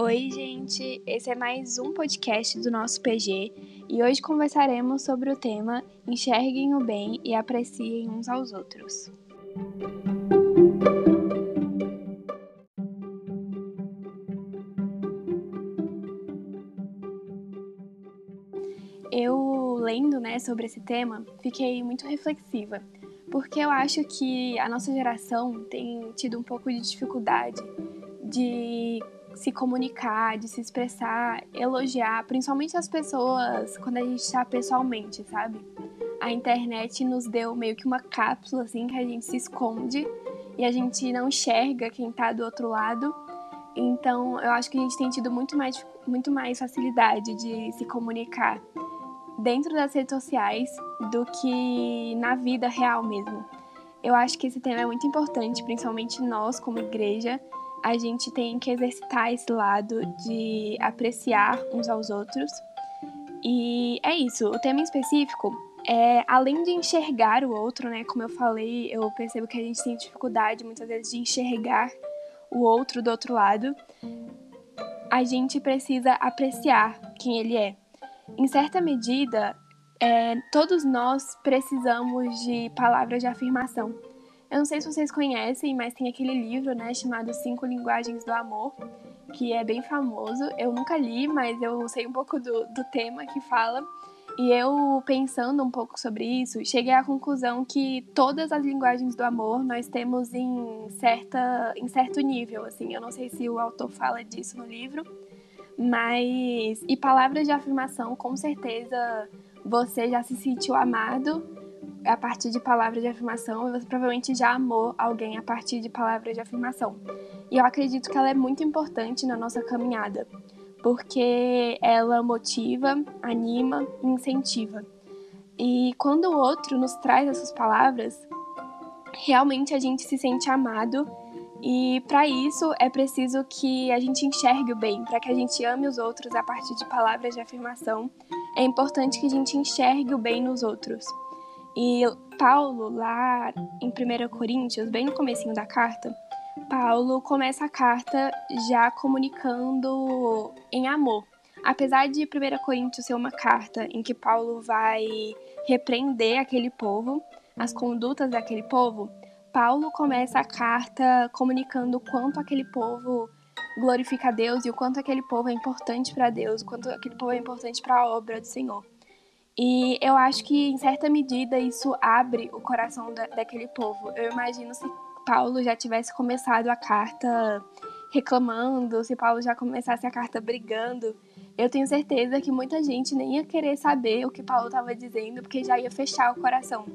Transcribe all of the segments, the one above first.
Oi, gente! Esse é mais um podcast do nosso PG e hoje conversaremos sobre o tema Enxerguem o bem e apreciem uns aos outros. Eu, lendo né, sobre esse tema, fiquei muito reflexiva, porque eu acho que a nossa geração tem tido um pouco de dificuldade de se comunicar, de se expressar, elogiar, principalmente as pessoas quando a gente está pessoalmente, sabe? A internet nos deu meio que uma cápsula assim que a gente se esconde e a gente não enxerga quem está do outro lado. Então, eu acho que a gente tem tido muito mais, muito mais facilidade de se comunicar dentro das redes sociais do que na vida real mesmo. Eu acho que esse tema é muito importante, principalmente nós, como igreja, a gente tem que exercitar esse lado de apreciar uns aos outros. E é isso. O tema em específico é além de enxergar o outro, né? Como eu falei, eu percebo que a gente tem dificuldade muitas vezes de enxergar o outro do outro lado. A gente precisa apreciar quem ele é. Em certa medida, é, todos nós precisamos de palavras de afirmação. Eu não sei se vocês conhecem, mas tem aquele livro, né, chamado Cinco Linguagens do Amor, que é bem famoso. Eu nunca li, mas eu sei um pouco do, do tema que fala. E eu, pensando um pouco sobre isso, cheguei à conclusão que todas as linguagens do amor nós temos em, certa, em certo nível, assim. Eu não sei se o autor fala disso no livro, mas... E palavras de afirmação, com certeza você já se sentiu amado a partir de palavras de afirmação você provavelmente já amou alguém a partir de palavras de afirmação. E eu acredito que ela é muito importante na nossa caminhada, porque ela motiva, anima e incentiva. E quando o outro nos traz essas palavras, realmente a gente se sente amado e para isso é preciso que a gente enxergue o bem, para que a gente ame os outros a partir de palavras de afirmação. É importante que a gente enxergue o bem nos outros. E Paulo, lá em 1 Coríntios, bem no comecinho da carta, Paulo começa a carta já comunicando em amor. Apesar de 1 Coríntios ser uma carta em que Paulo vai repreender aquele povo, as condutas daquele povo, Paulo começa a carta comunicando quanto aquele povo glorifica a Deus e o quanto aquele povo é importante para Deus, o quanto aquele povo é importante para a obra do Senhor. E eu acho que, em certa medida, isso abre o coração da, daquele povo. Eu imagino se Paulo já tivesse começado a carta reclamando, se Paulo já começasse a carta brigando, eu tenho certeza que muita gente nem ia querer saber o que Paulo estava dizendo, porque já ia fechar o coração.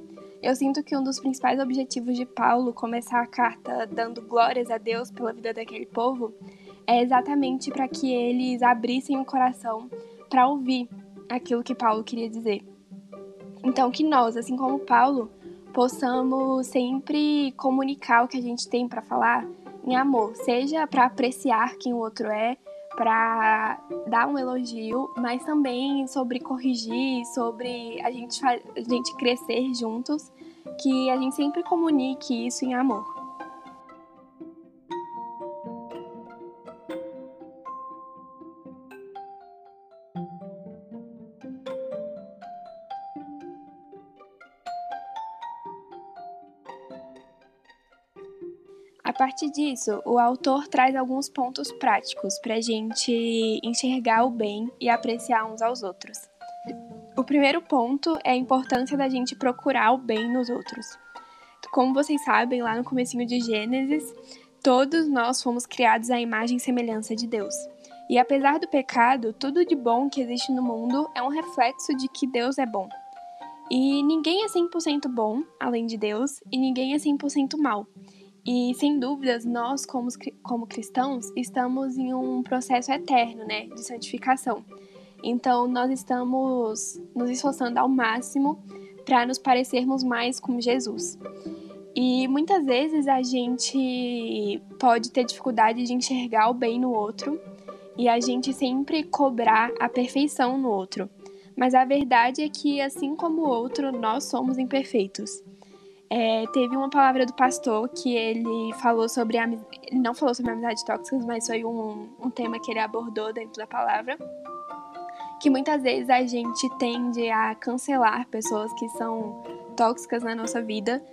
Eu sinto que um dos principais objetivos de Paulo começar a carta dando glórias a Deus pela vida daquele povo é exatamente para que eles abrissem o coração para ouvir aquilo que Paulo queria dizer. Então, que nós, assim como Paulo, possamos sempre comunicar o que a gente tem para falar em amor, seja para apreciar quem o outro é, para dar um elogio, mas também sobre corrigir, sobre a gente, a gente crescer juntos, que a gente sempre comunique isso em amor. A partir disso, o autor traz alguns pontos práticos para a gente enxergar o bem e apreciar uns aos outros. O primeiro ponto é a importância da gente procurar o bem nos outros. Como vocês sabem, lá no comecinho de Gênesis, todos nós fomos criados à imagem e semelhança de Deus. E apesar do pecado, tudo de bom que existe no mundo é um reflexo de que Deus é bom. E ninguém é 100% bom, além de Deus, e ninguém é 100% mal. E sem dúvidas, nós, como, como cristãos, estamos em um processo eterno, né, de santificação. Então, nós estamos nos esforçando ao máximo para nos parecermos mais com Jesus. E muitas vezes a gente pode ter dificuldade de enxergar o bem no outro e a gente sempre cobrar a perfeição no outro. Mas a verdade é que, assim como o outro, nós somos imperfeitos. É, teve uma palavra do pastor que ele falou sobre a, ele não falou sobre amizades tóxicas, mas foi um, um tema que ele abordou dentro da palavra. Que muitas vezes a gente tende a cancelar pessoas que são tóxicas na nossa vida,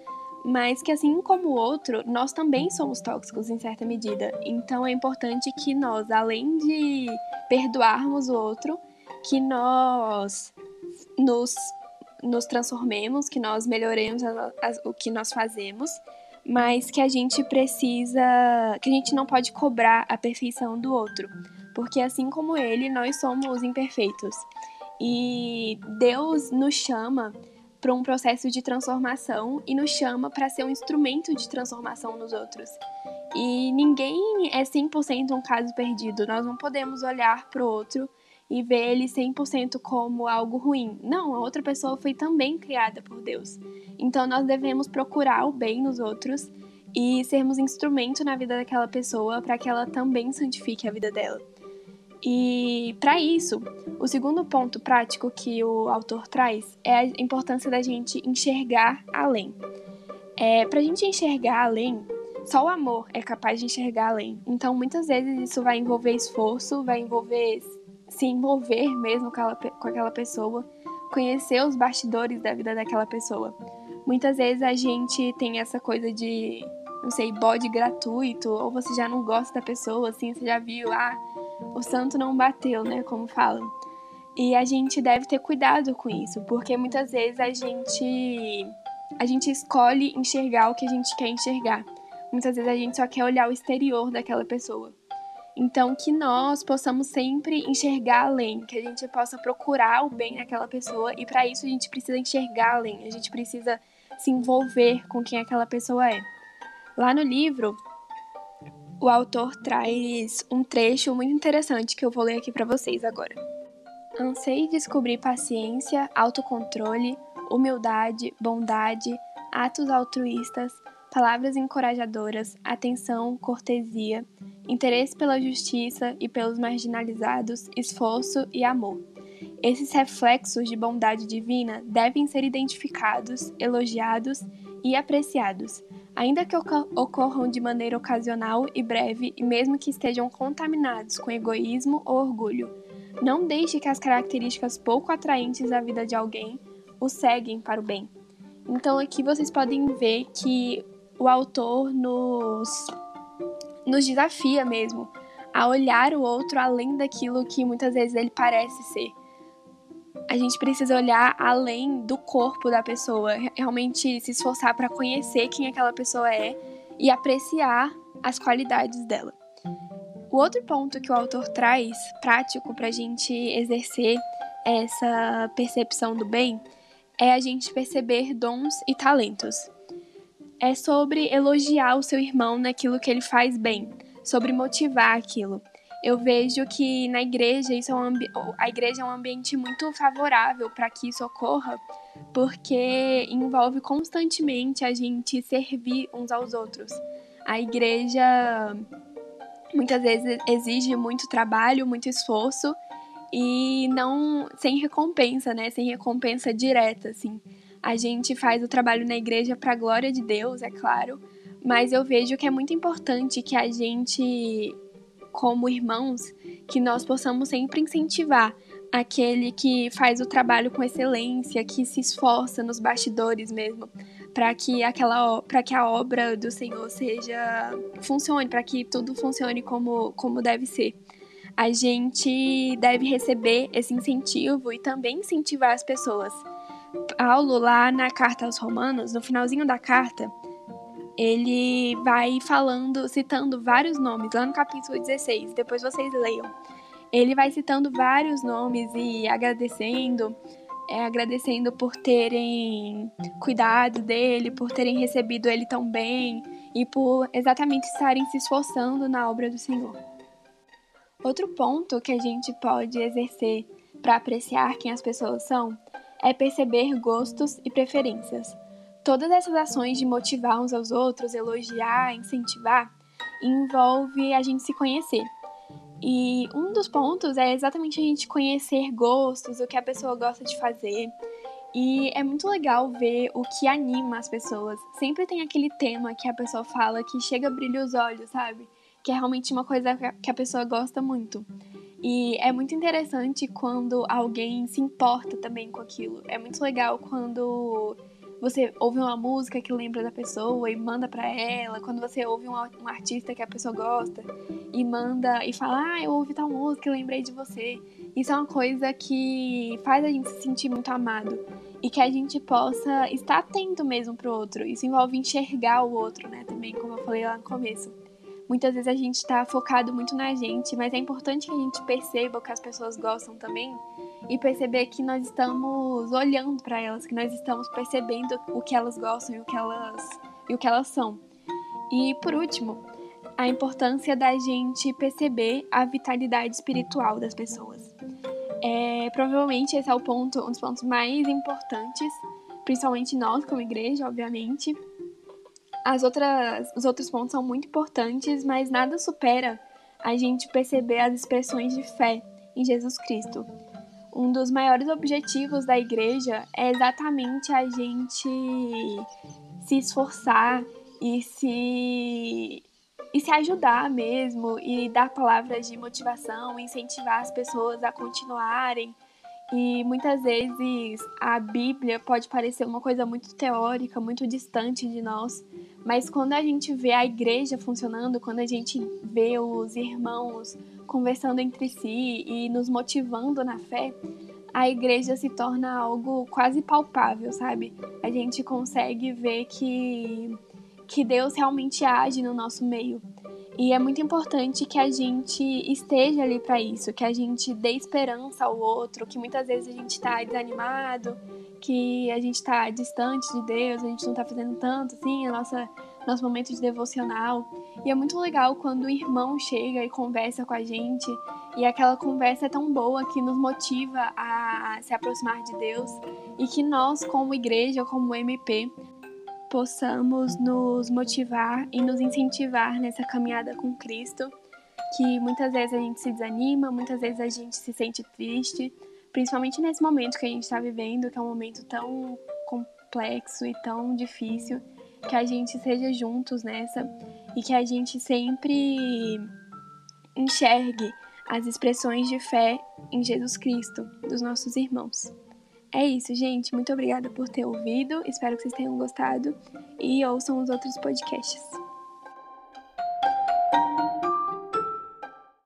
mas que assim como o outro, nós também somos tóxicos em certa medida. Então é importante que nós, além de perdoarmos o outro, que nós nos nos transformemos, que nós melhoremos a, a, o que nós fazemos, mas que a gente precisa, que a gente não pode cobrar a perfeição do outro, porque assim como ele, nós somos imperfeitos. E Deus nos chama para um processo de transformação e nos chama para ser um instrumento de transformação nos outros. E ninguém é 100% um caso perdido. Nós não podemos olhar para o outro e ver ele 100% como algo ruim. Não, a outra pessoa foi também criada por Deus. Então nós devemos procurar o bem nos outros e sermos instrumento na vida daquela pessoa para que ela também santifique a vida dela. E para isso, o segundo ponto prático que o autor traz é a importância da gente enxergar além. É, para a gente enxergar além, só o amor é capaz de enxergar além. Então, muitas vezes isso vai envolver esforço, vai envolver se envolver mesmo com aquela, com aquela pessoa, conhecer os bastidores da vida daquela pessoa. Muitas vezes a gente tem essa coisa de, não sei, bode gratuito, ou você já não gosta da pessoa, assim, você já viu, ah, o santo não bateu, né, como falam. E a gente deve ter cuidado com isso, porque muitas vezes a gente a gente escolhe enxergar o que a gente quer enxergar. Muitas vezes a gente só quer olhar o exterior daquela pessoa. Então, que nós possamos sempre enxergar além, que a gente possa procurar o bem naquela pessoa e para isso a gente precisa enxergar além, a gente precisa se envolver com quem aquela pessoa é. Lá no livro, o autor traz um trecho muito interessante que eu vou ler aqui para vocês agora. Ansei descobrir paciência, autocontrole, humildade, bondade, atos altruístas, palavras encorajadoras, atenção, cortesia, interesse pela justiça e pelos marginalizados, esforço e amor. Esses reflexos de bondade divina devem ser identificados, elogiados e apreciados, ainda que ocorram de maneira ocasional e breve e mesmo que estejam contaminados com egoísmo ou orgulho. Não deixe que as características pouco atraentes da vida de alguém o seguem para o bem. Então aqui vocês podem ver que o autor nos, nos desafia mesmo a olhar o outro além daquilo que muitas vezes ele parece ser. A gente precisa olhar além do corpo da pessoa, realmente se esforçar para conhecer quem aquela pessoa é e apreciar as qualidades dela. O outro ponto que o autor traz, prático para a gente exercer essa percepção do bem, é a gente perceber dons e talentos é sobre elogiar o seu irmão naquilo que ele faz bem, sobre motivar aquilo. Eu vejo que na igreja isso é um a igreja é um ambiente muito favorável para que isso ocorra, porque envolve constantemente a gente servir uns aos outros. A igreja muitas vezes exige muito trabalho, muito esforço e não sem recompensa, né? Sem recompensa direta, assim. A gente faz o trabalho na igreja para a glória de Deus, é claro, mas eu vejo que é muito importante que a gente, como irmãos, que nós possamos sempre incentivar aquele que faz o trabalho com excelência, que se esforça nos bastidores mesmo, para que aquela para que a obra do Senhor seja funcione, para que tudo funcione como como deve ser. A gente deve receber esse incentivo e também incentivar as pessoas. Paulo, lá na carta aos Romanos, no finalzinho da carta, ele vai falando, citando vários nomes, lá no capítulo 16, depois vocês leiam. Ele vai citando vários nomes e agradecendo, é, agradecendo por terem cuidado dele, por terem recebido ele tão bem e por exatamente estarem se esforçando na obra do Senhor. Outro ponto que a gente pode exercer para apreciar quem as pessoas são é perceber gostos e preferências. Todas essas ações de motivar uns aos outros, elogiar, incentivar, envolve a gente se conhecer. E um dos pontos é exatamente a gente conhecer gostos, o que a pessoa gosta de fazer. E é muito legal ver o que anima as pessoas. Sempre tem aquele tema que a pessoa fala que chega a brilhar os olhos, sabe? Que é realmente uma coisa que a pessoa gosta muito. E é muito interessante quando alguém se importa também com aquilo. É muito legal quando você ouve uma música que lembra da pessoa e manda para ela, quando você ouve um, um, artista que a pessoa gosta e manda e fala, ah, eu ouvi tal música e lembrei de você. Isso é uma coisa que faz a gente se sentir muito amado e que a gente possa estar atento mesmo pro outro. Isso envolve enxergar o outro, né, também, como eu falei lá no começo. Muitas vezes a gente está focado muito na gente, mas é importante que a gente perceba o que as pessoas gostam também e perceber que nós estamos olhando para elas, que nós estamos percebendo o que elas gostam e o que elas, e o que elas são. E por último, a importância da gente perceber a vitalidade espiritual das pessoas. É, provavelmente esse é o ponto, um dos pontos mais importantes, principalmente nós como igreja, obviamente. As outras, os outros pontos são muito importantes, mas nada supera a gente perceber as expressões de fé em Jesus Cristo um dos maiores objetivos da igreja é exatamente a gente se esforçar e se e se ajudar mesmo e dar palavras de motivação, incentivar as pessoas a continuarem. E muitas vezes a Bíblia pode parecer uma coisa muito teórica, muito distante de nós, mas quando a gente vê a igreja funcionando, quando a gente vê os irmãos conversando entre si e nos motivando na fé, a igreja se torna algo quase palpável, sabe? A gente consegue ver que, que Deus realmente age no nosso meio. E é muito importante que a gente esteja ali para isso, que a gente dê esperança ao outro, que muitas vezes a gente está desanimado, que a gente está distante de Deus, a gente não está fazendo tanto assim, a nossa nosso momento de devocional. E é muito legal quando o irmão chega e conversa com a gente, e aquela conversa é tão boa que nos motiva a se aproximar de Deus e que nós, como igreja, como MP, possamos nos motivar e nos incentivar nessa caminhada com Cristo, que muitas vezes a gente se desanima, muitas vezes a gente se sente triste, principalmente nesse momento que a gente está vivendo, que é um momento tão complexo e tão difícil que a gente seja juntos nessa e que a gente sempre enxergue as expressões de fé em Jesus Cristo dos nossos irmãos. É isso, gente. Muito obrigada por ter ouvido. Espero que vocês tenham gostado e ouçam os outros podcasts.